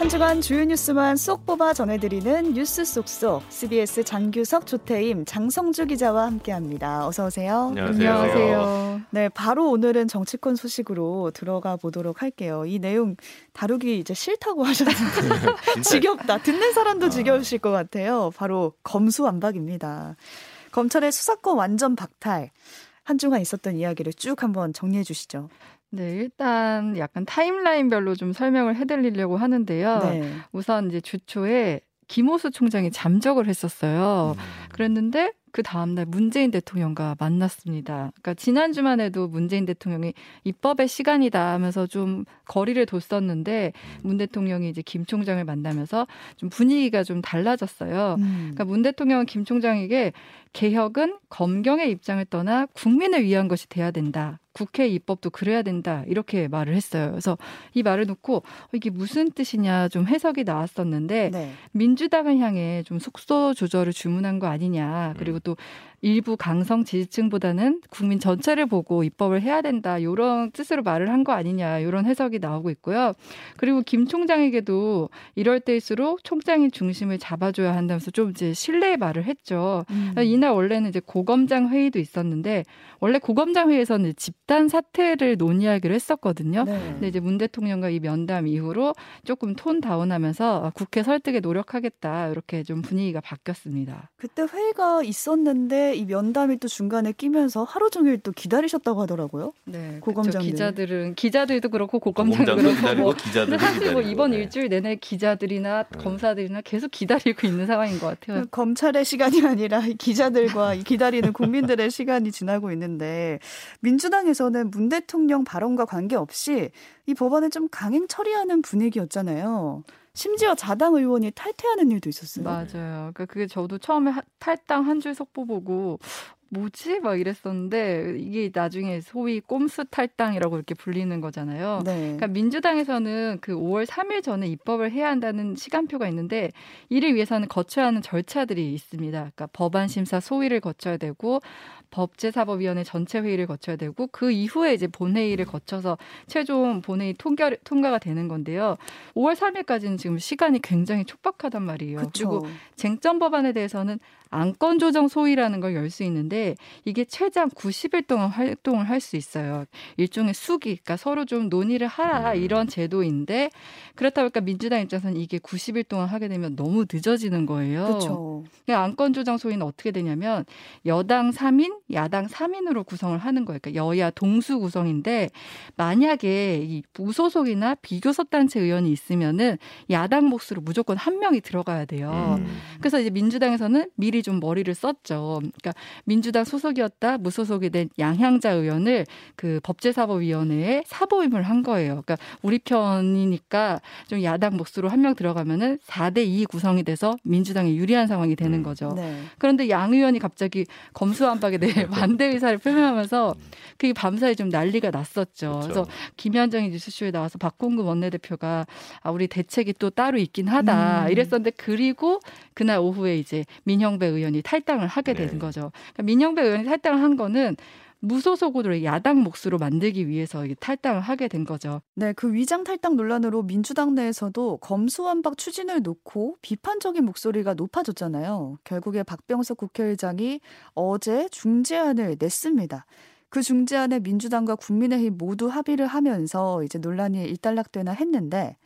한 주간 주요 뉴스만 쏙 뽑아 전해드리는 뉴스 쏙쏙 CBS 장규석 조태임 장성주 기자와 함께합니다. 어서 오세요. 안녕하세요. 안녕하세요. 네, 바로 오늘은 정치권 소식으로 들어가 보도록 할게요. 이 내용 다루기 이제 싫다고 하셨는데 지겹다. 듣는 사람도 아. 지겨우실 것 같아요. 바로 검수완박입니다. 검찰의 수사권 완전 박탈. 한 주간 있었던 이야기를 쭉 한번 정리해 주시죠. 네, 일단 약간 타임라인별로 좀 설명을 해드리려고 하는데요. 네. 우선 이제 주초에 김호수 총장이 잠적을 했었어요. 음. 그랬는데 그 다음날 문재인 대통령과 만났습니다. 그러니까 지난주만 해도 문재인 대통령이 입법의 시간이다 하면서 좀 거리를 뒀었는데 문 대통령이 이제 김 총장을 만나면서 좀 분위기가 좀 달라졌어요. 음. 그러니까 문 대통령은 김 총장에게 개혁은 검경의 입장을 떠나 국민을 위한 것이 돼야 된다. 국회 입법도 그래야 된다. 이렇게 말을 했어요. 그래서 이 말을 놓고 어, 이게 무슨 뜻이냐 좀 해석이 나왔었는데 네. 민주당을 향해 좀 속소 조절을 주문한 거 아니냐. 그리고 또 일부 강성 지지층보다는 국민 전체를 보고 입법을 해야 된다 이런 뜻으로 말을 한 거 아니냐 이런 해석이 나오고 있고요. 그리고 김 총장에게도 이럴 때일수록 총장이 중심을 잡아줘야 한다면서 좀 이제 신뢰의 말을 했죠. 음. 이날 원래는 이제 고검장 회의도 있었는데 원래 고검장 회의에서는 집단 사퇴를 논의하기로 했었거든요. 네. 근데 이제 문 대통령과 이 면담 이후로 조금 톤 다운하면서 국회 설득에 노력하겠다 이렇게 좀 분위기가 바뀌었습니다. 그때 회의가 있었는데 이 면담이 또 중간에 끼면서 하루 종일 또 기다리셨다고 하더라고요. 네, 고검장 기자들은 기자들도 그렇고 고검장도 그렇고 뭐, 기자들 사실 뭐 이번 네. 일주일 내내 기자들이나 네. 검사들이나 계속 기다리고 있는 상황인 것 같아요. 검찰의 시간이 아니라 기자들과 기다리는 국민들의 시간이 지나고 있는데 민주당에서는 문 대통령 발언과 관계없이 이 법안을 좀 강행 처리하는 분위기였잖아요. 심지어 자당 의원이 탈퇴하는 일도 있었어요. 맞아요. 그러니까 그게 저도 처음에 탈당 한 줄 속보 보고 뭐지? 막 이랬었는데 이게 나중에 소위 꼼수 탈당이라고 이렇게 불리는 거잖아요. 네. 그러니까 민주당에서는 그 5월 3일 전에 입법을 해야 한다는 시간표가 있는데 이를 위해서는 거쳐야 하는 절차들이 있습니다. 그러니까 법안 심사 소위를 거쳐야 되고 법제사법위원회 전체 회의를 거쳐야 되고 그 이후에 이제 본회의를 거쳐서 최종 본회의 통과 통과가 되는 건데요. 5월 3일까지는 지금 시간이 굉장히 촉박하단 말이에요. 그쵸. 그리고 쟁점 법안에 대해서는 안건 조정 소위라는 걸 열 수 있는데 이게 최장 90일 동안 활동을 할 수 있어요. 일종의 수기, 그러니까 서로 좀 논의를 하라 음. 이런 제도인데 그렇다 보니까 민주당 입장에서는 이게 90일 동안 하게 되면 너무 늦어지는 거예요. 그렇죠. 안건 조정 소위는 어떻게 되냐면 여당 3인, 야당 3인으로 구성을 하는 거예요. 그러니까 여야 동수 구성인데 만약에 이 무소속이나 비교섭 단체 의원이 있으면은 야당 몫으로 무조건 한 명이 들어가야 돼요. 음. 그래서 이제 민주당에서는 미리 좀 머리를 썼죠. 그러니까 민주당 소속이었다 무소속이 된 양향자 의원을 그 법제사법위원회에 사보임을 한 거예요. 그러니까 우리 편이니까 좀 야당 몫으로 한 명 들어가면은 4대 2 구성이 돼서 민주당에 유리한 상황이 되는 음. 거죠. 네. 그런데 양 의원이 갑자기 검수완박에 대해 반대 의사를 표명하면서 그게 밤사이 좀 난리가 났었죠. 그렇죠. 그래서 김현정이 뉴스쇼에 나와서 박홍근 원내대표가 아 우리 대책이 또 따로 있긴 하다 음. 이랬었는데 그리고 그날 오후에 이제 민형배 의원이 탈당을 하게 된 네. 거죠. 그러니까 민영배 의원이 탈당을 한 거는 무소속으로 야당 몫으로 만들기 위해서 탈당을 하게 된 거죠. 네, 그 위장 탈당 논란으로 민주당 내에서도 검수완박 추진을 놓고 비판적인 목소리가 높아졌잖아요. 결국에 박병석 국회의장이 어제 중재안을 냈습니다. 그 중재안에 민주당과 국민의힘 모두 합의를 하면서 이제 논란이 일단락되나 했는데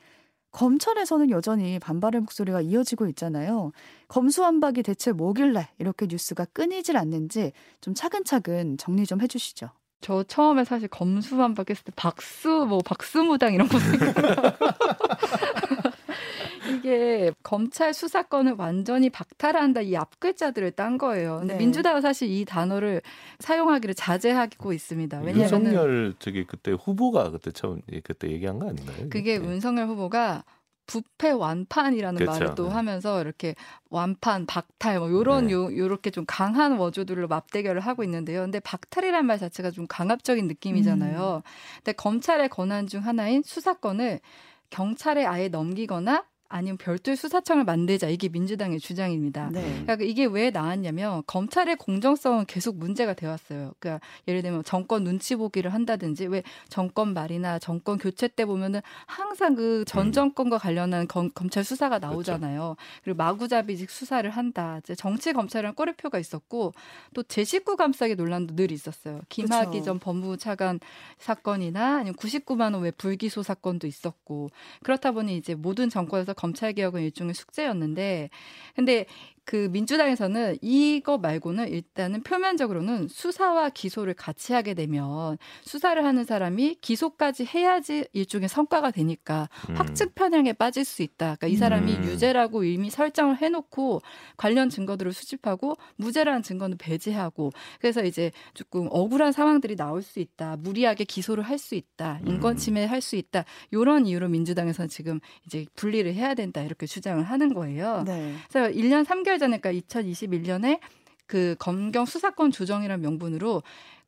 검찰에서는 여전히 반발의 목소리가 이어지고 있잖아요. 검수완박이 대체 뭐길래 이렇게 뉴스가 끊이질 않는지 좀 차근차근 정리 좀 해주시죠. 저 처음에 사실 검수완박 했을 때 박수 뭐 박수무당 이런 거 생각. 이게 검찰 수사권을 완전히 박탈한다 이 앞글자들을 딴 거예요. 근데 네. 민주당은 사실 이 단어를 사용하기를 자제하고 있습니다. 왜냐하면 윤석열 저기 그때 후보가 그때 처음 그때 얘기한 거 아닌가요? 그게 네. 윤석열 후보가 부패 완판이라는 그렇죠. 말을 또 네. 하면서 이렇게 완판, 박탈 뭐 요런 네. 요 요렇게 좀 강한 워조들로 맞대결을 하고 있는데요. 근데 박탈이라는 말 자체가 좀 강압적인 느낌이잖아요. 음. 근데 검찰의 권한 중 하나인 수사권을 경찰에 아예 넘기거나 아니면 별도의 수사청을 만들자 이게 민주당의 주장입니다. 네. 그러니까 이게 왜 나왔냐면 검찰의 공정성은 계속 문제가 되어 왔어요. 그러니까 예를 들면 정권 눈치 보기를 한다든지 왜 정권 말이나 정권 교체 때 보면은 항상 그전 음. 정권과 관련한 검, 찰 수사가 그렇죠. 나오잖아요. 그렇죠. 그리고 마구잡이식 수사를 한다. 이제 정치 검찰이랑 꼬리표가 있었고 또 제19 감싸기 논란도 늘 있었어요. 김학의 그렇죠. 전 법무부 차관 사건이나 아니면 99만 원왜 불기소 사건도 있었고 그렇다 보니 이제 모든 정권에서 검찰 개혁은 일종의 숙제였는데 근데 그 민주당에서는 이거 말고는 일단은 표면적으로는 수사와 기소를 같이 하게 되면 수사를 하는 사람이 기소까지 해야지 일종의 성과가 되니까 음. 확증 편향에 빠질 수 있다. 그러니까 이 사람이 음. 유죄라고 이미 설정을 해놓고 관련 증거들을 수집하고 무죄라는 증거는 배제하고 그래서 이제 조금 억울한 상황들이 나올 수 있다. 무리하게 기소를 할 수 있다. 인권 음. 침해할 수 있다. 이런 이유로 민주당에서는 지금 이제 분리를 해야 된다 이렇게 주장을 하는 거예요. 네. 그래서 1년 3개월 그러니까 2021년에 그 검경 수사권 조정이라는 명분으로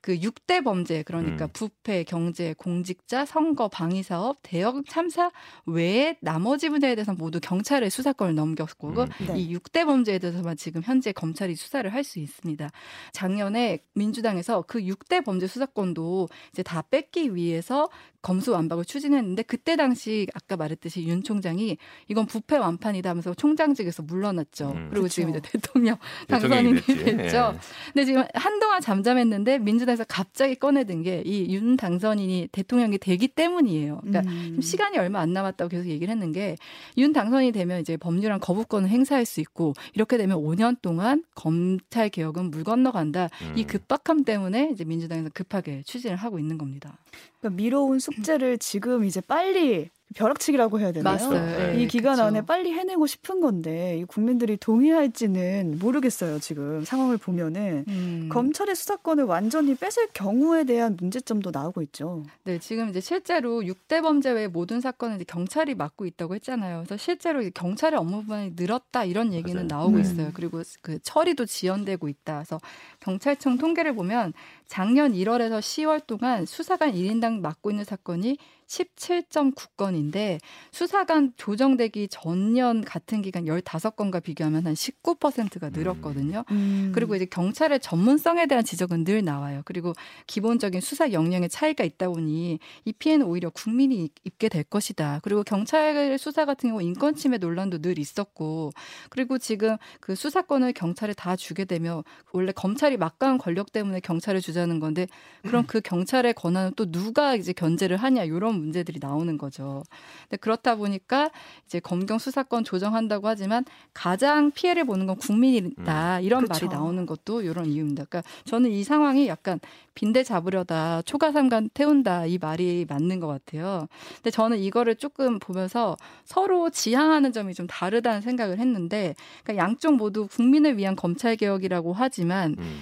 그 6대 범죄 그러니까 음. 부패, 경제, 공직자, 선거, 방위 사업, 대형 참사 외에 나머지 분야에 대해서 모두 경찰에 수사권을 넘겼고 음. 네. 이 6대 범죄에 대해서만 지금 현재 검찰이 수사를 할 수 있습니다. 작년에 민주당에서 그 6대 범죄 수사권도 이제 다 뺏기 위해서 검수 완박을 추진했는데 그때 당시 아까 말했듯이 윤 총장이 이건 부패 완판이다 하면서 총장직에서 물러났죠. 음, 그리고 그쵸. 지금 이제 대통령 당선인이 됐죠. 예. 근데 지금 한동안 잠잠했는데 민주당 에서 갑자기 꺼내든 게 이 윤 당선인이 대통령이 되기 때문이에요. 그러니까 음. 시간이 얼마 안 남았다고 계속 얘기를 했는 게 윤 당선이 되면 이제 법률안 거부권을 행사할 수 있고 이렇게 되면 5년 동안 검찰 개혁은 물 건너간다. 음. 이 급박함 때문에 이제 민주당에서 급하게 추진을 하고 있는 겁니다. 그러니까 미뤄온 숙제를 지금 이제 빨리 벼락치기라고 해야 되나요? 맞아요. 이 네, 기간 그쵸. 안에 빨리 해내고 싶은 건데 국민들이 동의할지는 모르겠어요. 지금 상황을 보면은 음. 검찰의 수사권을 완전히 뺏을 경우에 대한 문제점도 나오고 있죠. 네, 지금 이제 실제로 6대 범죄 외 모든 사건은 경찰이 맡고 있다고 했잖아요. 그래서 실제로 경찰의 업무 부분이 늘었다 이런 얘기는 맞아요. 나오고 음. 있어요. 그리고 그 처리도 지연되고 있다. 그래서 경찰청 통계를 보면 작년 1월에서 10월 동안 수사관 1인당 맡고 있는 사건이 17.9건인데 수사관 조정되기 전년 같은 기간 15건과 비교하면 한 19%가 늘었거든요. 음. 음. 그리고 이제 경찰의 전문성에 대한 지적은 늘 나와요. 그리고 기본적인 수사 역량의 차이가 있다 보니 이 피해는 오히려 국민이 입게 될 것이다. 그리고 경찰 수사 같은 경우 인권 침해 논란도 늘 있었고 그리고 지금 그 수사권을 경찰에 다 주게 되면 원래 검찰이 막강한 권력 때문에 경찰을 주자는 건데 그럼 그 경찰의 권한은 또 누가 이제 견제를 하냐 이런 문제들이 나오는 거죠. 근데 그렇다 보니까 이제 검경 수사권 조정한다고 하지만 가장 피해를 보는 건 국민이다. 음. 이런 그렇죠. 말이 나오는 것도 이런 이유입니다. 그러니까 저는 이 상황이 약간 빈대 잡으려다 초가삼간 태운다 이 말이 맞는 것 같아요. 근데 저는 이거를 조금 보면서 서로 지향하는 점이 좀 다르다는 생각을 했는데 그러니까 양쪽 모두 국민을 위한 검찰 개혁이라고 하지만 음.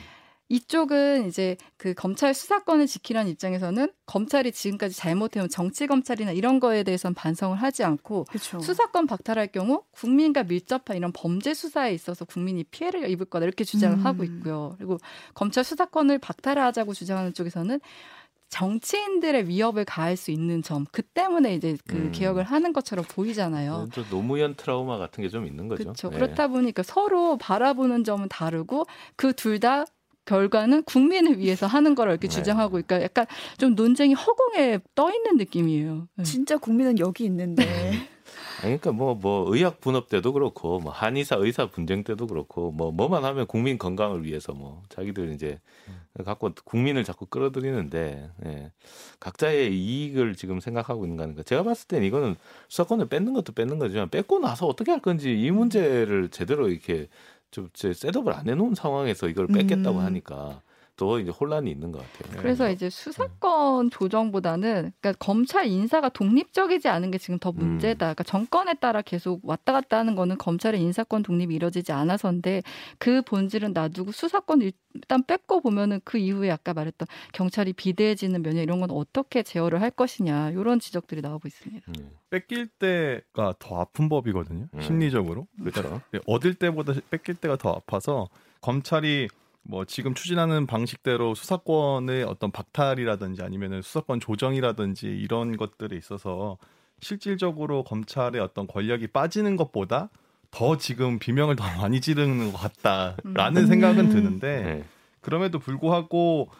이쪽은 이제 그 검찰 수사권을 지키라는 입장에서는 검찰이 지금까지 잘못해온 정치 검찰이나 이런 거에 대해서는 반성을 하지 않고 그쵸. 수사권 박탈할 경우 국민과 밀접한 이런 범죄 수사에 있어서 국민이 피해를 입을 거다 이렇게 주장을 음. 하고 있고요. 그리고 검찰 수사권을 박탈하자고 주장하는 쪽에서는 정치인들의 위협을 가할 수 있는 점, 그 때문에 이제 그 음. 개혁을 하는 것처럼 보이잖아요. 좀 노무현 트라우마 같은 게 좀 있는 거죠. 그렇죠. 네. 그렇다 보니까 서로 바라보는 점은 다르고 그 둘 다 결과는 국민을 위해서 하는 거라 이렇게 네. 주장하고 그러니까 약간 좀 논쟁이 허공에 떠 있는 느낌이에요. 네. 진짜 국민은 여기 있는데. 그러니까 뭐뭐 뭐 의학 분업 때도 그렇고 뭐 한의사 의사 분쟁 때도 그렇고 뭐 뭐만 하면 국민 건강을 위해서 뭐 자기들 이제 갖고 국민을 자꾸 끌어들이는데 예. 각자의 이익을 지금 생각하고 있는 거니까 제가 봤을 땐 이거는 수사권을 뺏는 것도 뺏는 거지만 뺏고 나서 어떻게 할 건지 이 문제를 제대로 이렇게 좀제 셋업을 안 해놓은 상황에서 이걸 뺏겠다고 음. 하니까 더 이제 혼란이 있는 것 같아요. 그래서 이제 수사권 조정보다는 그러니까 검찰 인사가 독립적이지 않은 게 지금 더 음. 문제다. 그러니까 정권에 따라 계속 왔다 갔다 하는 거는 검찰의 인사권 독립이 이뤄지지 않아서인데 그 본질은 놔두고 수사권 일단 뺏고 보면은 그 이후에 아까 말했던 경찰이 비대해지는 면에 이런 건 어떻게 제어를 할 것이냐 이런 지적들이 나오고 있습니다. 음. 뺏길 때가 더 아픈 법이거든요. 음. 심리적으로. 그렇죠. 네, 얻을 때보다 뺏길 때가 더 아파서 검찰이 뭐 지금 추진하는 방식대로 수사권의 어떤 박탈이라든지 아니면은 수사권 조정이라든지 이런 것들에 있어서 실질적으로 검찰의 어떤 권력이 빠지는 것보다 더 지금 비명을 더 많이 지르는 것 같다라는 음. 생각은 드는데 네. 그럼에도 불구하고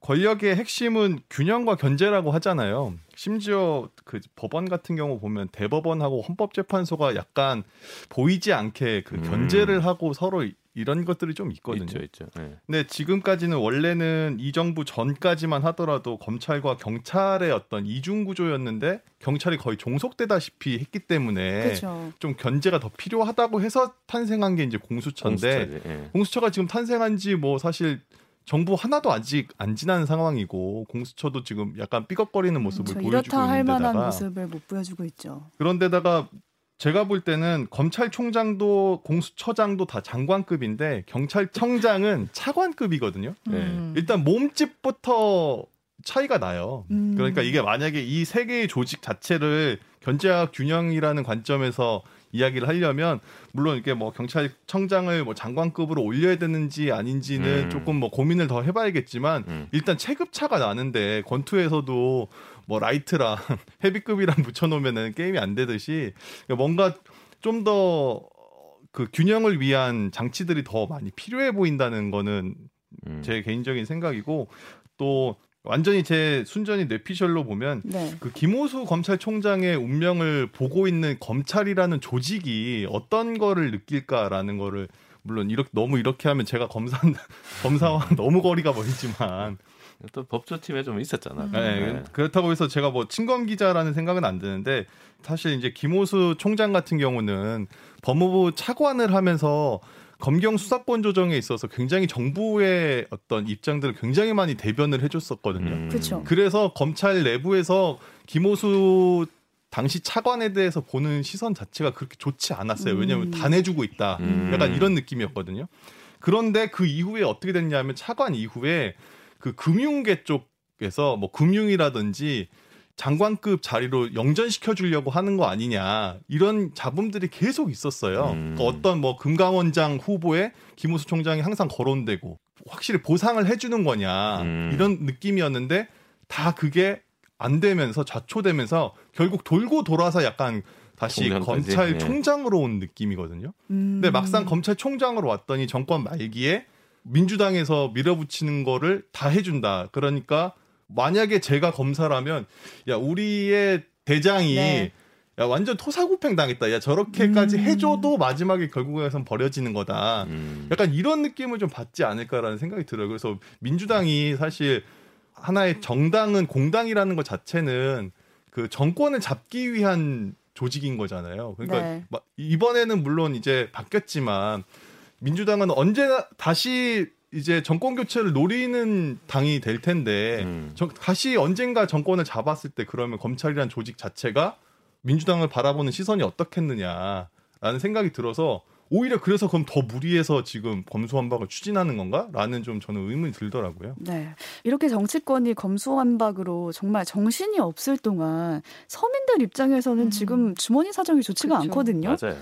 권력의 핵심은 균형과 견제라고 하잖아요. 심지어 그 법원 같은 경우 보면 대법원하고 헌법재판소가 약간 보이지 않게 그 음. 견제를 하고 서로 이런 것들이 좀 있거든요. 있죠, 있죠. 네. 근데 지금까지는 원래는 이 정부 전까지만 하더라도 검찰과 경찰의 어떤 이중 구조였는데 경찰이 거의 종속되다시피 했기 때문에 그쵸. 좀 견제가 더 필요하다고 해서 탄생한 게 이제 공수처인데 예. 공수처가 지금 탄생한 지 뭐 사실 정부 하나도 아직 안 지난 상황이고 공수처도 지금 약간 삐걱거리는 모습을 그렇죠. 보여주고 이렇다 할 만한 모습을 못 보여주고 있죠. 그런데다가 제가 볼 때는 검찰총장도 공수처장도 다 장관급인데 경찰청장은 차관급이거든요. 음. 네. 일단 몸집부터 차이가 나요. 음. 그러니까 이게 만약에 이 세 개의 조직 자체를 견제와 균형이라는 관점에서 이야기를 하려면 물론 이게 뭐 경찰청장을 뭐 장관급으로 올려야 되는지 아닌지는 음. 조금 뭐 고민을 더 해봐야겠지만 음. 일단 체급 차가 나는데 권투에서도 뭐 라이트랑 헤비급이랑 붙여놓으면은 게임이 안 되듯이 뭔가 좀더 그 균형을 위한 장치들이 더 많이 필요해 보인다는 거는 음. 제 개인적인 생각이고 또 완전히 제 순전히 뇌피셜로 보면 네. 그 김호수 검찰총장의 운명을 보고 있는 검찰이라는 조직이 어떤 거를 느낄까라는 거를 물론 이렇게 너무 이렇게 하면 제가 검사 검사와 너무 거리가 멀지만 또 법조팀에 좀 있었잖아. 네, 네. 그렇다고 해서 제가 뭐 친검 기자라는 생각은 안 드는데 사실 이제 김호수 총장 같은 경우는 법무부 차관을 하면서 검경 수사권 조정에 있어서 굉장히 정부의 어떤 입장들을 굉장히 많이 대변을 해줬었거든요. 음. 그렇죠. 그래서 검찰 내부에서 김호수 당시 차관에 대해서 보는 시선 자체가 그렇게 좋지 않았어요. 왜냐하면 음. 다 내주고 있다. 음. 약간 이런 느낌이었거든요. 그런데 그 이후에 어떻게 됐냐면 차관 이후에 그 금융계 쪽에서 뭐 금융이라든지 장관급 자리로 영전시켜 주려고 하는 거 아니냐 이런 잡음들이 계속 있었어요. 음. 그러니까 어떤 뭐 금강원장 후보에 김우수 총장이 항상 거론되고 확실히 보상을 해주는 거냐 음. 이런 느낌이었는데 다 그게 안 되면서 좌초되면서 결국 돌고 돌아서 약간 다시 검찰총장으로 온 느낌이거든요. 음. 근데 막상 검찰총장으로 왔더니 정권 말기에 민주당에서 밀어붙이는 거를 다 해준다. 그러니까 만약에 제가 검사라면 야 우리의 대장이 네. 야 완전 토사구팽 당했다. 야 저렇게까지 음. 해줘도 마지막에 결국에선 버려지는 거다. 음. 약간 이런 느낌을 좀 받지 않을까라는 생각이 들어요. 그래서 민주당이 사실 하나의 정당은 공당이라는 것 자체는 그 정권을 잡기 위한 조직인 거잖아요. 그러니까 네. 이번에는 물론 이제 바뀌었지만 민주당은 언제나 다시 이제 정권 교체를 노리는 당이 될 텐데 음. 저, 다시 언젠가 정권을 잡았을 때 그러면 검찰이란 조직 자체가 민주당을 바라보는 시선이 어떻겠느냐라는 생각이 들어서 오히려 그래서 그럼 더 무리해서 지금 검수완박을 추진하는 건가?라는 좀 저는 의문이 들더라고요. 네, 이렇게 정치권이 검수완박으로 정말 정신이 없을 동안 서민들 입장에서는 음. 지금 주머니 사정이 좋지가 그렇죠. 않거든요. 맞아요.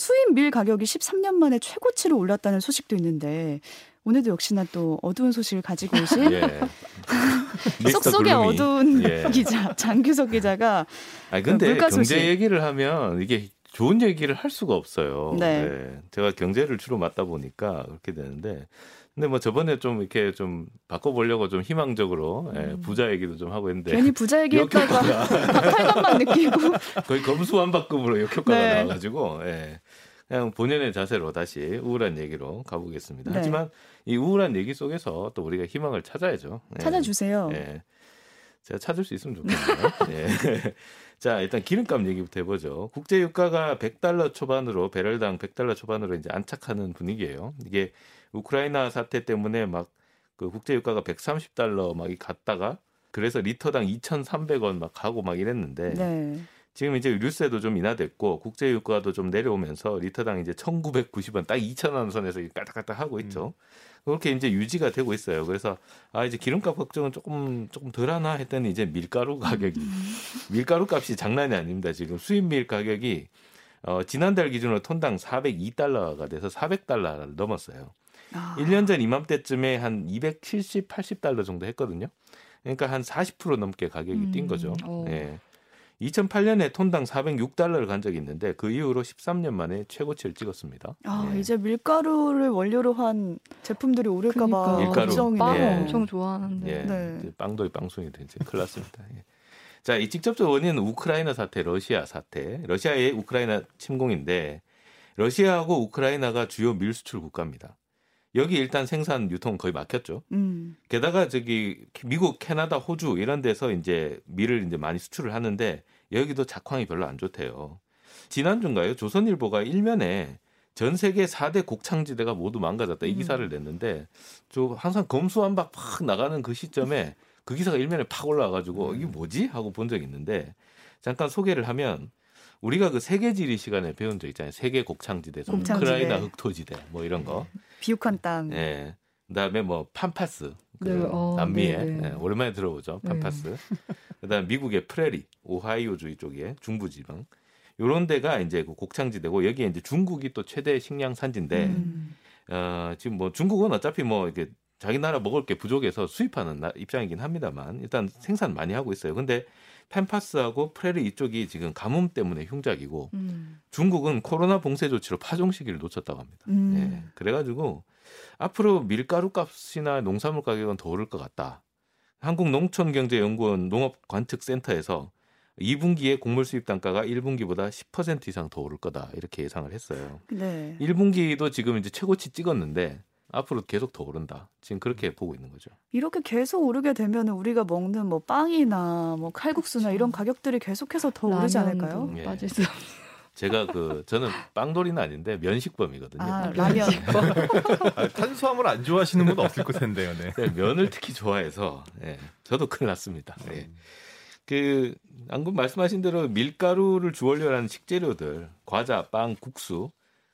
수입 밀 가격이 13년 만에 최고치를 올랐다는 소식도 있는데 오늘도 역시나 또 어두운 소식을 가지고 오신 예. 속속의 어두운 예. 기자 장규석 기자가 아 근데 그 경제 소식. 얘기를 하면 이게 좋은 얘기를 할 수가 없어요. 네. 네. 제가 경제를 주로 맡다 보니까 그렇게 되는데 근데 뭐 저번에 좀 이렇게 좀 바꿔보려고 좀 희망적으로 예, 음. 예, 부자 얘기도 좀 하고 했는데 괜히 부자 얘기했다가 팔감만 느끼고 거의 검수완박급으로 역효과가 네. 나와가지고 예. 그냥 본연의 자세로 다시 우울한 얘기로 가보겠습니다. 네. 하지만 이 우울한 얘기 속에서 또 우리가 희망을 찾아야죠. 네. 찾아주세요. 네. 제가 찾을 수 있으면 좋겠네요. 네. 자, 일단 기름값 얘기부터 해보죠. 국제 유가가 100달러 초반으로 배럴당 100달러 초반으로 이제 안착하는 분위기예요. 이게 우크라이나 사태 때문에 막 그 국제 유가가 130달러 막 갔다가 그래서 리터당 2,300원 막 가고 막 이랬는데 네. 지금 이제 유류세도 좀 인하됐고 국제 유가도 좀 내려오면서 리터당 이제 1,990원 딱 2,000원 선에서 까딱까딱 하고 있죠. 음. 그렇게 이제 유지가 되고 있어요. 그래서 아 이제 기름값 걱정은 조금 조금 덜하나 했더니 이제 밀가루 가격이 음. 밀가루 값이 장난이 아닙니다. 지금 수입 밀 가격이 어 지난달 기준으로 톤당 402달러가 돼서 400달러를 넘었어요. 아. 1년 전 이맘때쯤에 한 270, 80달러 정도 했거든요. 그러니까 한 40% 넘게 가격이 뛴 거죠. 음. 예. 네. 2008년에 톤당 406달러를 간 적이 있는데 그 이후로 13년 만에 최고치를 찍었습니다. 아, 예. 이제 밀가루를 원료로 한 제품들이 오를까 봐 걱정이네. 빵 예. 엄청 좋아하는데. 예. 네. 빵도 빵송이 된지 큰일 났습니다. 예. 자, 이 직접적 원인은 우크라이나 사태, 러시아 사태. 러시아의 우크라이나 침공인데 러시아하고 우크라이나가 주요 밀수출 국가입니다. 여기 일단 생산 유통 거의 막혔죠. 음. 게다가 저기 미국, 캐나다, 호주 이런 데서 이제 밀을 이제 많이 수출을 하는데 여기도 작황이 별로 안 좋대요. 지난주인가요? 조선일보가 일면에 전 세계 4대 곡창지대가 모두 망가졌다 이 음. 기사를 냈는데 저 항상 검수한박 팍 나가는 그 시점에 그 기사가 일면에 팍 올라와가지고 이게 뭐지 하고 본 적이 있는데 잠깐 소개를 하면 우리가 그 세계 지리 시간에 배운 적 있잖아요. 세계 곡창지대, 곡창지대. 우크라이나 흑토지대 뭐 이런 거. 비옥한 땅. 예. 그다음에 뭐 판파스. 그 네, 어, 남미에 네, 네. 네, 오랜만에 들어보죠. 판파스. 네. 그다음 에 미국의 프레리, 오하이오주의 쪽에 중부지방. 요런 데가 이제 그 곡창지대고 여기에 이제 중국이 또 최대 식량 산지인데 음. 어, 지금 뭐 중국은 어차피 뭐 이렇게 자기 나라 먹을 게 부족해서 수입하는 입장이긴 합니다만 일단 생산 많이 하고 있어요. 근데 펜파스하고 프레리 이쪽이 지금 가뭄 때문에 흉작이고 음. 중국은 코로나 봉쇄 조치로 파종 시기를 놓쳤다고 합니다. 음. 예. 그래가지고 앞으로 밀가루 값이나 농산물 가격은 더 오를 것 같다. 한국농촌경제연구원 농업관측센터에서 2분기에 곡물 수입 단가가 1분기보다 10% 이상 더 오를 거다 이렇게 예상을 했어요. 네. 1분기도 지금 이제 최고치 찍었는데 앞으로 계속 더 오른다. 지금 그렇게 음. 보고 있는 거죠. 이렇게 계속 오르게 되면 우리가 먹는 뭐 빵이나 뭐 칼국수나 그렇죠. 이런 가격들이 계속해서 더 오르지 않을까요? 예. 빠질 수 제가 그 저는 빵돌이는 아닌데 면식범이거든요. 아, 라면. 아, 탄수화물 안 좋아하시는 분도 없을 것 텐데요. 네. 네, 면을 특히 좋아해서 예, 저도 큰일 났습니다. 예. 그 방금 말씀하신 대로 밀가루를 주원료로 하는 식재료들, 과자, 빵, 국수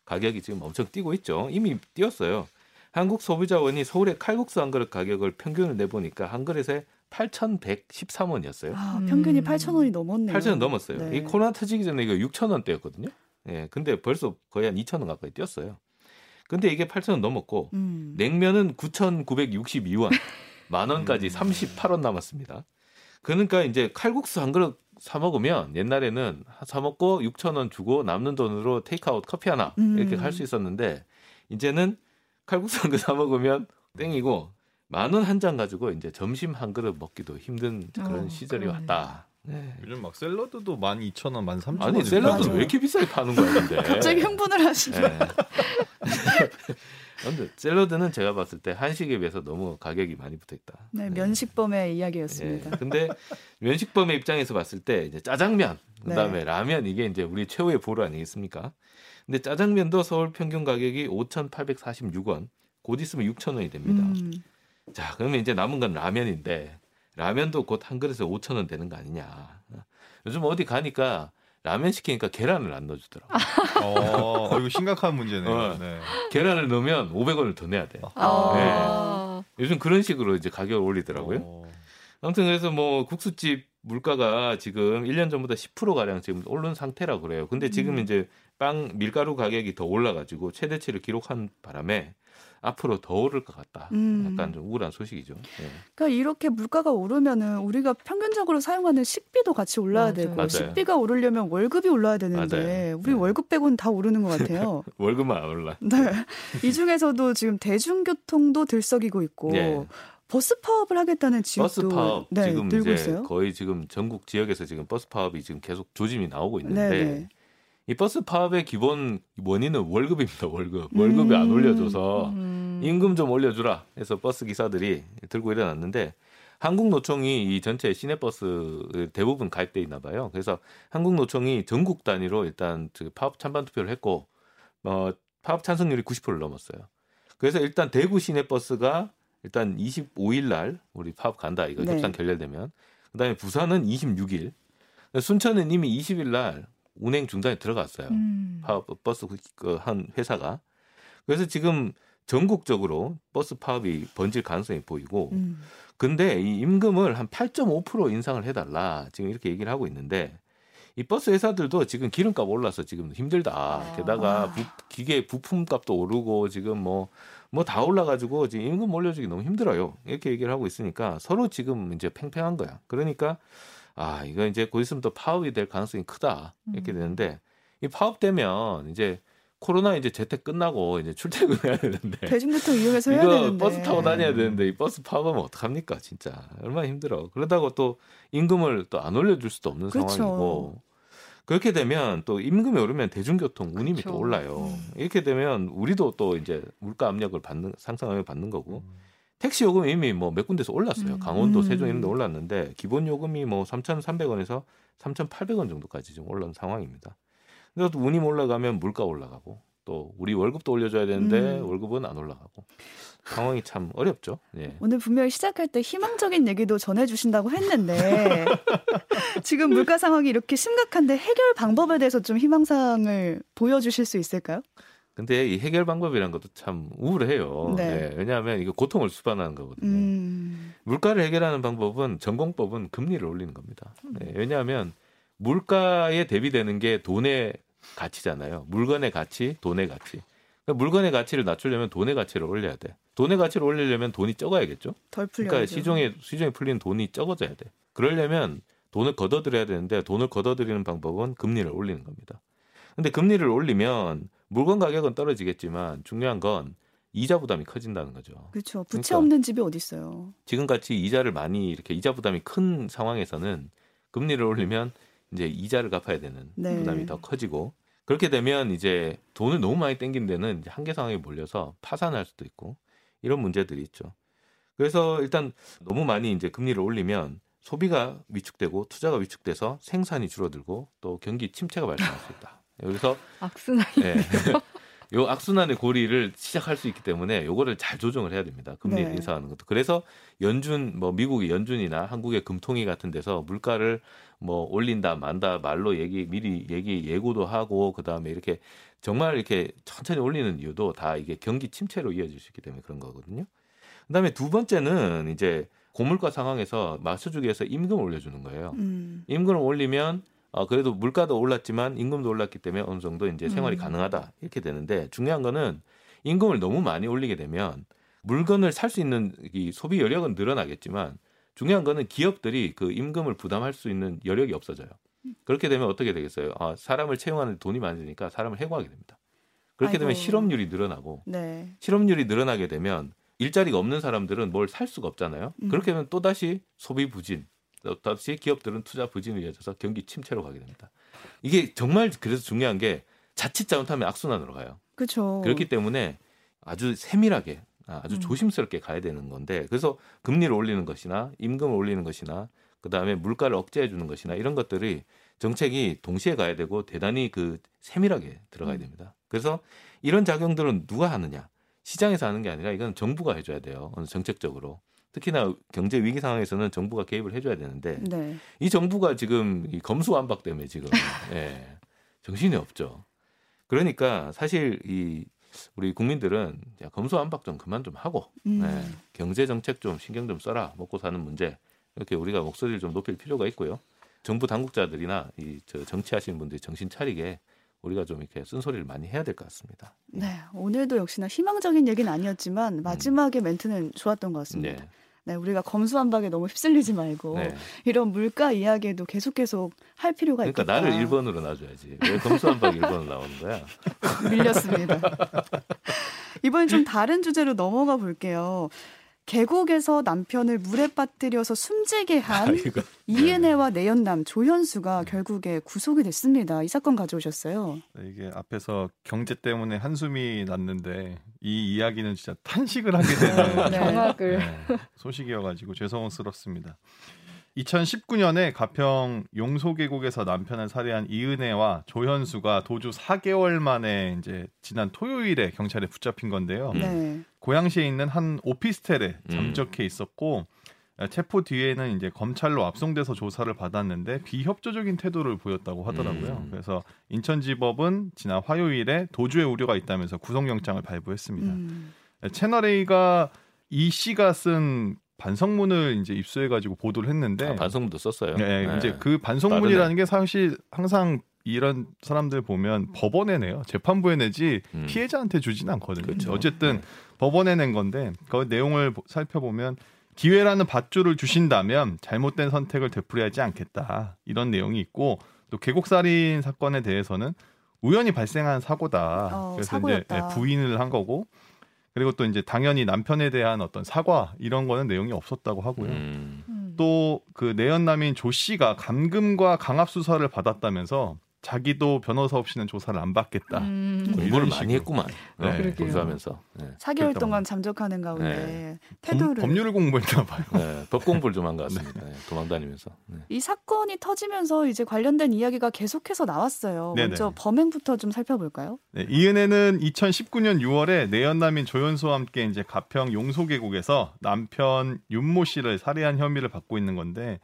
가격이 지금 엄청 뛰고 있죠. 이미 뛰었어요. 한국 소비자원이 서울의 칼국수 한 그릇 가격을 평균을 내보니까 한 그릇에 8,113원이었어요. 아, 평균이 음. 8,000원이 넘었네요. 8,000원 넘었어요. 네. 이 코로나 터지기 전에 이거 6,000원대였거든요. 예. 근데 벌써 거의 한 2,000원 가까이 뛰었어요. 근데 이게 8,000원 넘었고 음. 냉면은 9,962원. 만 원까지 음. 38원 남았습니다. 그러니까 이제 칼국수 한 그릇 사 먹으면 옛날에는 사 먹고 6천 원 주고 남는 돈으로 테이크아웃 커피 하나 이렇게 갈수 음. 있었는데 이제는 칼국수 한그사 먹으면 땡이고 만 원한잔 가지고 이제 점심 한 그릇 먹기도 힘든 그런 어, 시절이 그러네. 왔다. 네. 요즘 막 샐러드도 12,000원, 13,000원. 아니, 샐러드 왜 이렇게 비싸게 파는 거야, 근데. 갑자기 흥분을 하시죠. 네. 근데 샐러드는 제가 봤을 때 한식에 비해서 너무 가격이 많이 붙어 있다. 네, 면식범의 네. 이야기였습니다. 네. 근데 면식범의 입장에서 봤을 때 이제 짜장면, 그다음에 네. 라면 이게 이제 우리 최후의 보루 아니겠습니까? 근데 짜장면도 서울 평균 가격이 5,846원, 곧 있으면 6,000원이 됩니다. 음. 자, 그러면 이제 남은 건 라면인데 라면도 곧 한 그릇에 5,000원 되는 거 아니냐. 요즘 어디 가니까 라면 시키니까 계란을 안 넣어주더라고. 어, 어, 이거 심각한 문제네요. 어, 네. 계란을 넣으면 500원을 더 내야 돼. 아. 네. 요즘 그런 식으로 이제 가격을 올리더라고요. 어. 아무튼 그래서 뭐 국수집 물가가 지금 1년 전보다 10%가량 지금 오른 상태라고 그래요. 근데 지금 음. 이제 빵 밀가루 가격이 더 올라가지고 최대치를 기록한 바람에 앞으로 더 오를 것 같다. 음. 약간 좀 우울한 소식이죠. 네. 그러니까 이렇게 물가가 오르면은 우리가 평균적으로 사용하는 식비도 같이 올라야 맞아요. 되고 맞아요. 식비가 오르려면 월급이 올라야 되는데 맞아요. 우리 네. 월급 빼고는 다 오르는 것 같아요. 월급만 올라. 네. 이 중에서도 지금 대중교통도 들썩이고 있고 네. 버스 파업을 하겠다는 지역도 버스 파업 네, 지금 이제 있어요? 거의 지금 전국 지역에서 지금 버스 파업이 지금 계속 조짐이 나오고 있는데 네네. 네. 이 버스 파업의 기본 원인은 월급입니다. 월급. 월급이 음. 안 올려줘서 음. 임금 좀 올려주라 해서 버스 기사들이 들고 일어났는데 한국노총이 이 전체 시내버스 대부분 가입돼 있나 봐요. 그래서 한국노총이 전국 단위로 일단 파업 찬반 투표를 했고 어, 파업 찬성률이 90%를 넘었어요. 그래서 일단 대구 시내버스가 일단 25일 날 우리 파업 간다 이거 네. 협상 결렬되면 그다음에 부산은 26일 순천은 이미 20일 날 운행 중단에 들어갔어요. 음. 파업 버스 그한 회사가 그래서 지금 전국적으로 버스 파업이 번질 가능성이 보이고 음. 근데 이 임금을 한 8.5% 인상을 해달라 지금 이렇게 얘기를 하고 있는데 이 버스 회사들도 지금 기름값 올라서 지금 힘들다. 아. 게다가 부, 기계 부품값도 오르고 지금 뭐 뭐 다 올라가지고 지금 임금 올려주기 너무 힘들어요. 이렇게 얘기를 하고 있으니까 서로 지금 이제 팽팽한 거야. 그러니까 아 이거 이제 곧 있으면 또 파업이 될 가능성이 크다 이렇게 음. 되는데 이 파업되면 이제 코로나 이제 재택 끝나고 이제 출퇴근해야 되는데 대중교통 이용해서 해야 되는데 버스 타고 다녀야 되는데 이 버스 파업하면 어떡합니까 진짜 얼마나 힘들어 그러다고 또 임금을 또 안 올려줄 수도 없는 그렇죠. 상황이고 그렇게 되면 또 임금이 오르면 대중교통 운임이 그렇죠. 또 올라요 음. 이렇게 되면 우리도 또 이제 물가 압력을 받는 상상을 받는 거고 음. 택시 요금이 이미 뭐 몇 군데서 올랐어요 음. 강원도 세종 이런 데 올랐는데 기본 요금이 뭐 3,300원에서 3,800원 정도까지 좀 올라온 상황입니다. 근데 또 운임 올라가면 물가 올라가고 또 우리 월급도 올려줘야 되는데 음. 월급은 안 올라가고 상황이 참 어렵죠. 예. 오늘 분명히 시작할 때 희망적인 얘기도 전해주신다고 했는데 지금 물가 상황이 이렇게 심각한데 해결 방법에 대해서 좀 희망사항을 보여주실 수 있을까요? 근데 이 해결 방법이라는 것도 참 우울해요. 네. 네. 왜냐하면 이거 고통을 수반하는 거거든요. 음. 물가를 해결하는 방법은 전공법은 금리를 올리는 겁니다. 네. 왜냐하면 물가에 대비되는 게 돈의 가치잖아요. 물건의 가치, 돈의 가치. 그러니까 물건의 가치를 낮추려면 돈의 가치를 올려야 돼. 돈의 가치를 올리려면 돈이 적어야겠죠. 덜 풀려. 그러니까 시중에 시중에 풀리는 돈이 적어져야 돼. 그러려면 돈을 걷어들여야 되는데 돈을 걷어들이는 방법은 금리를 올리는 겁니다. 근데 금리를 올리면 물건 가격은 떨어지겠지만 중요한 건 이자 부담이 커진다는 거죠. 그렇죠. 부채 그러니까 없는 집이 어디 있어요. 지금 같이 이자를 많이 이렇게 이자 부담이 큰 상황에서는 금리를 올리면 이제 이자를 갚아야 되는 네. 부담이 더 커지고 그렇게 되면 이제 돈을 너무 많이 땡긴 데는 이제 한계 상황에 몰려서 파산할 수도 있고 이런 문제들이 있죠. 그래서 일단 너무 많이 이제 금리를 올리면 소비가 위축되고 투자가 위축돼서 생산이 줄어들고 또 경기 침체가 발생할 수 있다. 그래서 악순환이 네. 요 악순환의 고리를 시작할 수 있기 때문에 요거를 잘 조정을 해야 됩니다. 금리 네. 인상하는 것도. 그래서 연준 뭐 미국의 연준이나 한국의 금통위 같은 데서 물가를 뭐 올린다 만다 말로 얘기 미리 얘기 예고도 하고 그다음에 이렇게 정말 이렇게 천천히 올리는 이유도 다 이게 경기 침체로 이어질 수 있기 때문에 그런 거거든요. 그다음에 두 번째는 이제 고물가 상황에서 맞춰주기 위해서 임금을 올려주는 거예요. 음. 임금을 올리면 어, 그래도 물가도 올랐지만 임금도 올랐기 때문에 어느 정도 이제 생활이 음. 가능하다 이렇게 되는데 중요한 거는 임금을 너무 많이 올리게 되면 물건을 살 수 있는 이 소비 여력은 늘어나겠지만 중요한 거는 기업들이 그 임금을 부담할 수 있는 여력이 없어져요. 그렇게 되면 어떻게 되겠어요? 아, 사람을 채용하는 돈이 많으니까 사람을 해고하게 됩니다. 그렇게 아이고. 되면 실업률이 늘어나고 네. 실업률이 늘어나게 되면 일자리가 없는 사람들은 뭘 살 수가 없잖아요. 음. 그렇게 되면 또 다시 소비 부진, 다시 기업들은 투자 부진을 이어져서 경기 침체로 가게 됩니다. 이게 정말 그래서 중요한 게 자칫 잘못하면 악순환으로 가요. 그렇죠. 그렇기 때문에 아주 세밀하게 아주 음. 조심스럽게 가야 되는 건데 그래서 금리를 올리는 것이나 임금을 올리는 것이나 그다음에 물가를 억제해 주는 것이나 이런 것들이 정책이 동시에 가야 되고 대단히 그 세밀하게 들어가야 음. 됩니다. 그래서 이런 작용들은 누가 하느냐? 시장에서 하는 게 아니라 이건 정부가 해줘야 돼요. 정책적으로. 특히나 경제 위기 상황에서는 정부가 개입을 해줘야 되는데 네. 이 정부가 지금 이 검수완박 때문에 지금 예, 정신이 없죠. 그러니까 사실 이 우리 국민들은 검수완박 좀 그만 좀 하고 음. 예, 경제 정책 좀 신경 좀 써라 먹고 사는 문제 이렇게 우리가 목소리를 좀 높일 필요가 있고요. 정부 당국자들이나 이 저 정치하시는 분들이 정신 차리게 우리가 좀 이렇게 쓴소리를 많이 해야 될 것 같습니다. 네, 오늘도 역시나 희망적인 얘기는 아니었지만 마지막에 음. 멘트는 좋았던 것 같습니다. 네. 네, 우리가 검수한박에 너무 휩쓸리지 말고 네. 이런 물가 이야기도 계속 계속 할 필요가 그러니까 있겠다. 나를 1번으로 놔줘야지. 왜 검수한박 1번으로 나오는 거야? 밀렸습니다. 이번엔 좀 다른 주제로 넘어가 볼게요. 계곡에서 남편을 물에 빠뜨려서 숨지게 한 아, 이은혜와 내연남 조현수가 결국에 구속이 됐습니다. 이 사건 가져오셨어요. 네, 이게 앞에서 경제 때문에 한숨이 났는데 이 이야기는 진짜 탄식을 하게 되는 네. 경악을 네, 소식이어가지고 죄송스럽습니다. 2019년에 가평 용소계곡에서 남편을 살해한 이은혜와 조현수가 도주 4개월 만에 이제 지난 토요일에 경찰에 붙잡힌 건데요. 네. 고양시에 있는 한 오피스텔에 음. 잠적해 있었고 체포 뒤에는 이제 검찰로 압송돼서 조사를 받았는데 비협조적인 태도를 보였다고 하더라고요. 음. 그래서 인천지법은 지난 화요일에 도주의 우려가 있다면서 구속영장을 발부했습니다. 음. 채널 A가 이 씨가 쓴 반성문을 이제 입수해가지고 보도를 했는데 아, 반성문도 썼어요. 네, 네. 이제 그 반성문이라는. 게 사실 항상 이런 사람들 보면 법원에 내요. 재판부에 내지 음. 피해자한테 주지는 않거든요. 그렇죠. 어쨌든 네. 법원에 낸 건데 그 내용을 살펴보면 기회라는 밧줄을 주신다면 잘못된 선택을 되풀이하지 않겠다. 이런 내용이 있고 또 계곡살인 사건에 대해서는 우연히 발생한 사고다. 어, 그래서 사고였다. 이제 부인을 한 거고 그리고 또 이제 당연히 남편에 대한 어떤 사과 이런 거는 내용이 없었다고 하고요. 음. 음. 또그 내연남인 조 씨가 감금과 강압 수사를 받았다면서 자기도 변호사 없이는 조사를 안 받겠다. 음. 뭐 공부를 많이 식으로. 했구만. 네. 네. 공부하면서. 네. 4개월 그랬던 동안 잠적하는 가운데 검, 태도를 법률을 공부했나 봐요. 네. 법 공부를 좀 한 것 같습니다. 네. 도망다니면서. 네. 이 사건이 터지면서 이제 관련된 이야기가 계속해서 나왔어요. 네네. 먼저 범행부터 좀 살펴볼까요? 네, 이은혜는 2019년 6월에 내연남인 조연수와 함께 이제 가평 용소계곡에서 남편 윤모 씨를 살해한 혐의를 받고 있는 건데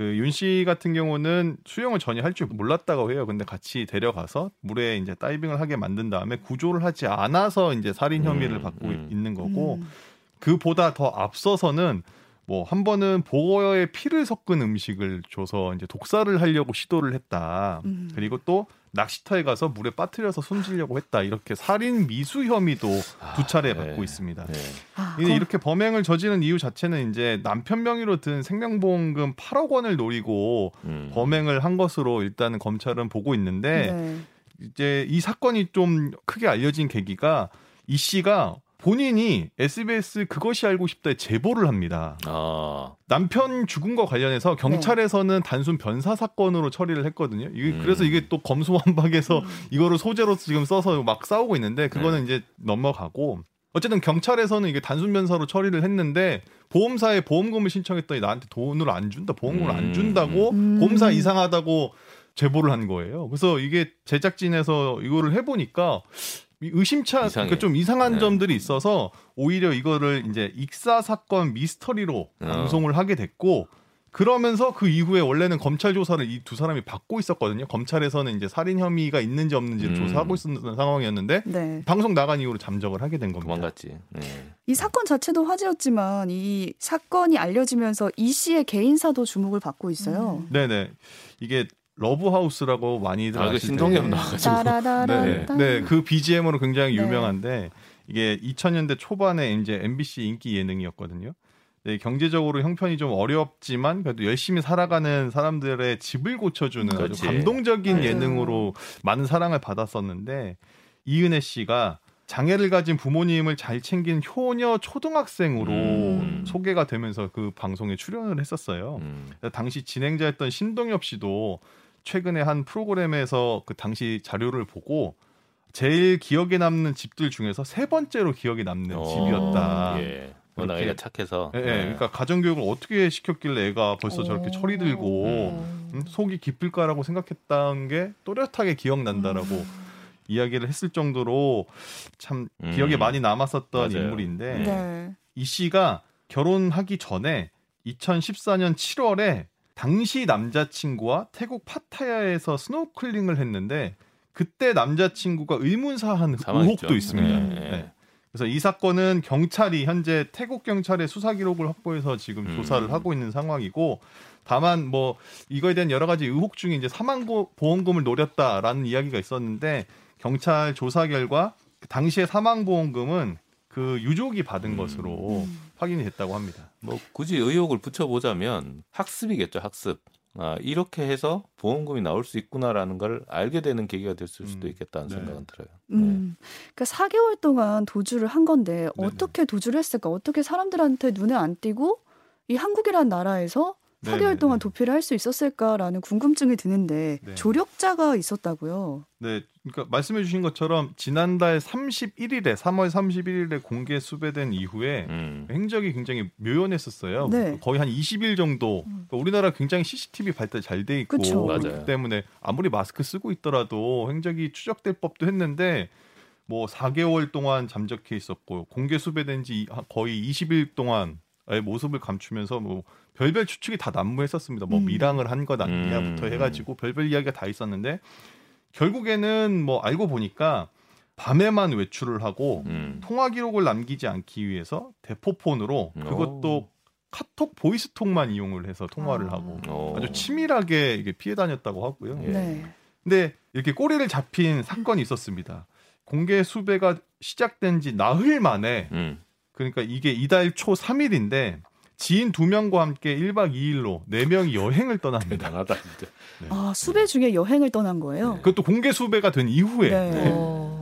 그 윤 씨 같은 경우는 수영을 전혀 할 줄 몰랐다고 해요. 근데 같이 데려가서 물에 이제 다이빙을 하게 만든 다음에 구조를 하지 않아서 이제 살인 혐의를 음, 받고 음. 있는 거고 음. 그보다 더 앞서서는 뭐 한 번은 보거에 피를 섞은 음식을 줘서 이제 독살을 하려고 시도를 했다. 음. 그리고 또 낚시터에 가서 물에 빠뜨려서 숨지려고 했다. 이렇게 살인 미수 혐의도 두 차례 아, 받고 네. 있습니다. 네. 아, 거- 이렇게 범행을 저지른 이유 자체는 이제 남편 명의로 든 생명보험금 8억 원을 노리고 음. 범행을 한 것으로 일단은 검찰은 보고 있는데 네. 이제 이 사건이 좀 크게 알려진 계기가 이 씨가 본인이 SBS 그것이 알고 싶다에 제보를 합니다. 아. 남편 죽음과 관련해서 경찰에서는 단순 변사 사건으로 처리를 했거든요. 이게 음. 그래서 이게 또 검수완박에서 음. 이거를 소재로 지금 써서 막 싸우고 있는데 그거는 이제 넘어가고 어쨌든 경찰에서는 이게 단순 변사로 처리를 했는데 보험사에 보험금을 신청했더니 나한테 돈을 안 준다, 보험금을 안 음. 준다고 음. 보험사 이상하다고 제보를 한 거예요. 그래서 이게 제작진에서 이거를 해보니까 이 의심차. 그러니까 좀 이상한 네. 점들이 있어서 오히려 이거를 이제 익사 사건 미스터리로 어. 방송을 하게 됐고 그러면서 그 이후에 원래는 검찰 조사를 이 두 사람이 받고 있었거든요. 검찰에서는 이제 살인 혐의가 있는지 없는지를 음. 조사하고 있었던 상황이었는데 네. 방송 나간 이후로 잠적을 하게 된 겁니다. 도망갔지. 네. 이 사건 자체도 화제였지만 이 사건이 알려지면서 이 씨의 개인사도 주목을 받고 있어요. 네네 이게 러브하우스라고 많이들 아, 그 아실 신동엽 텐데 나와가지고. 네, 딴. 네, 그 BGM으로 굉장히 네. 유명한데 이게 2000년대 초반에 이제 MBC 인기 예능이었거든요. 네, 경제적으로 형편이 좀 어렵지만 그래도 열심히 살아가는 사람들의 집을 고쳐주는 그렇지. 아주 감동적인 맞아요. 예능으로 많은 사랑을 받았었는데 이은혜 씨가 장애를 가진 부모님을 잘 챙긴 효녀 초등학생으로 음. 소개가 되면서 그 방송에 출연을 했었어요. 음. 당시 진행자였던 신동엽 씨도 최근에 한 프로그램에서 그 당시 자료를 보고 제일 기억에 남는 집들 중에서 세 번째로 기억에 남는 어, 집이었다. 예. 워낙. 애가 착해서. 예, 예. 네. 그러니까 가정교육을 어떻게 시켰길래 애가 벌써 저렇게 철이 들고 음. 음, 속이 깊을까라고 생각했다는 게 또렷하게 기억난다라고 이야기를 했을 정도로 참 음. 기억에 많이 남았었던 맞아요. 인물인데 네. 이 씨가 결혼하기 전에 2014년 7월에 당시 남자친구와 태국 파타야에서 스노클링을 했는데 그때 남자친구가 의문사한 사망했죠. 의혹도 있습니다. 네, 네. 네. 그래서 이 사건은 경찰이 현재 태국 경찰의 수사 기록을 확보해서 지금 음. 조사를 하고 있는 상황이고 다만 뭐 이거에 대한 여러 가지 의혹 중에 이제 사망 보험금을 노렸다라는 이야기가 있었는데 경찰 조사 결과 그 당시의 사망 보험금은 그 유족이 받은 음. 것으로 확인이 됐다고 합니다. 뭐 굳이 의혹을 붙여보자면 학습이겠죠 학습. 아 이렇게 해서 보험금이 나올 수 있구나라는 걸 알게 되는 계기가 됐을 수도 음, 있겠다는 네. 생각은 들어요. 음. 그러니까 4개월 동안 도주를 한 건데 어떻게 도주를 했을까? 어떻게 사람들한테 눈에 안 띄고 이 한국이란 나라에서 4개월 네네네. 동안 도피를 할 수 있었을까라는 궁금증이 드는데 네. 조력자가 있었다고요. 네, 그러니까 말씀해 주신 것처럼 지난달 31일에 3월 31일에 공개 수배된 이후에 음. 행적이 굉장히 묘연했었어요. 네. 거의 한 20일 정도. 음. 그러니까 우리나라 굉장히 CCTV 발달 잘 돼 있고 그쵸. 그렇기 맞아요. 때문에 아무리 마스크 쓰고 있더라도 행적이 추적될 법도 했는데 뭐 4개월 동안 잠적해 있었고 공개 수배된 지 거의 20일 동안의 모습을 감추면서 뭐 별별 추측이 다 난무했었습니다. 뭐 음. 밀항을 한 것 아니냐부터 음. 해가지고 별별 이야기가 다 있었는데 결국에는 뭐 알고 보니까 밤에만 외출을 하고 음. 통화 기록을 남기지 않기 위해서 대포폰으로 그것도 카톡 보이스톡만 이용을 해서 통화를 아. 하고 어. 아주 치밀하게 이게 피해 다녔다고 하고요. 예. 네. 근데 이렇게 꼬리를 잡힌 사건이 있었습니다. 공개 수배가 시작된 지 나흘 만에 음. 그러니까 이게 이달 초 3일인데 지인 두 명과 함께 1박 2일로 네 명이 여행을 떠납니다. 대단하다 진짜. 네. 아 수배 중에 여행을 떠난 거예요? 네. 그것도 공개 수배가 된 이후에 네. 네.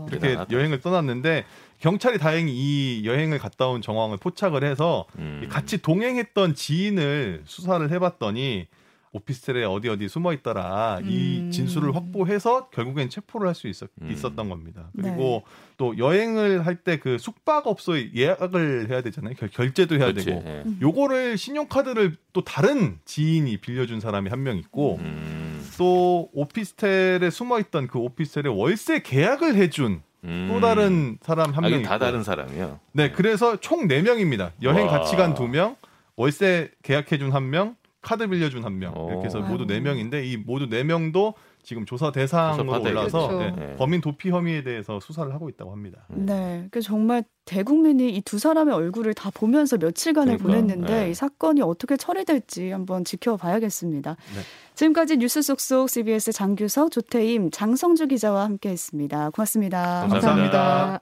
이렇게 대단하다. 여행을 떠났는데 경찰이 다행히 이 여행을 갔다 온 정황을 포착을 해서 음. 같이 동행했던 지인을 수사를 해봤더니 오피스텔에 어디 어디 숨어 있더라 음. 이 진술을 확보해서 결국엔 체포를 할 수 있었, 음. 던 겁니다. 그리고 네. 또 여행을 할 때 그 숙박업소에 예약을 해야 되잖아요. 결, 제도 해야 그렇지. 되고 네. 요거를 신용카드를 또 다른 지인이 빌려준 사람이 한 명 있고 음. 또 오피스텔에 숨어 있던 그 오피스텔에 월세 계약을 해준 음. 또 다른 사람 한 명. 다 다른 사람이요. 네, 그래서 총 4명입니다. 여행 와. 같이 간 2명, 월세 계약해준 1명, 카드 빌려준 한 명. 이렇게 해서 모두 4명인데 이 모두 4명도 지금 조사 대상으로 올라서 그렇죠. 네, 범인 도피 혐의에 대해서 수사를 하고 있다고 합니다. 네, 그 정말 대국민이 이 두 사람의 얼굴을 다 보면서 며칠간을 그러니까, 보냈는데 네. 이 사건이 어떻게 처리될지 한번 지켜봐야겠습니다. 네. 지금까지 뉴스 속속 CBS 장규석, 조태임, 장성주 기자와 함께했습니다. 고맙습니다 감사합니다. 감사합니다.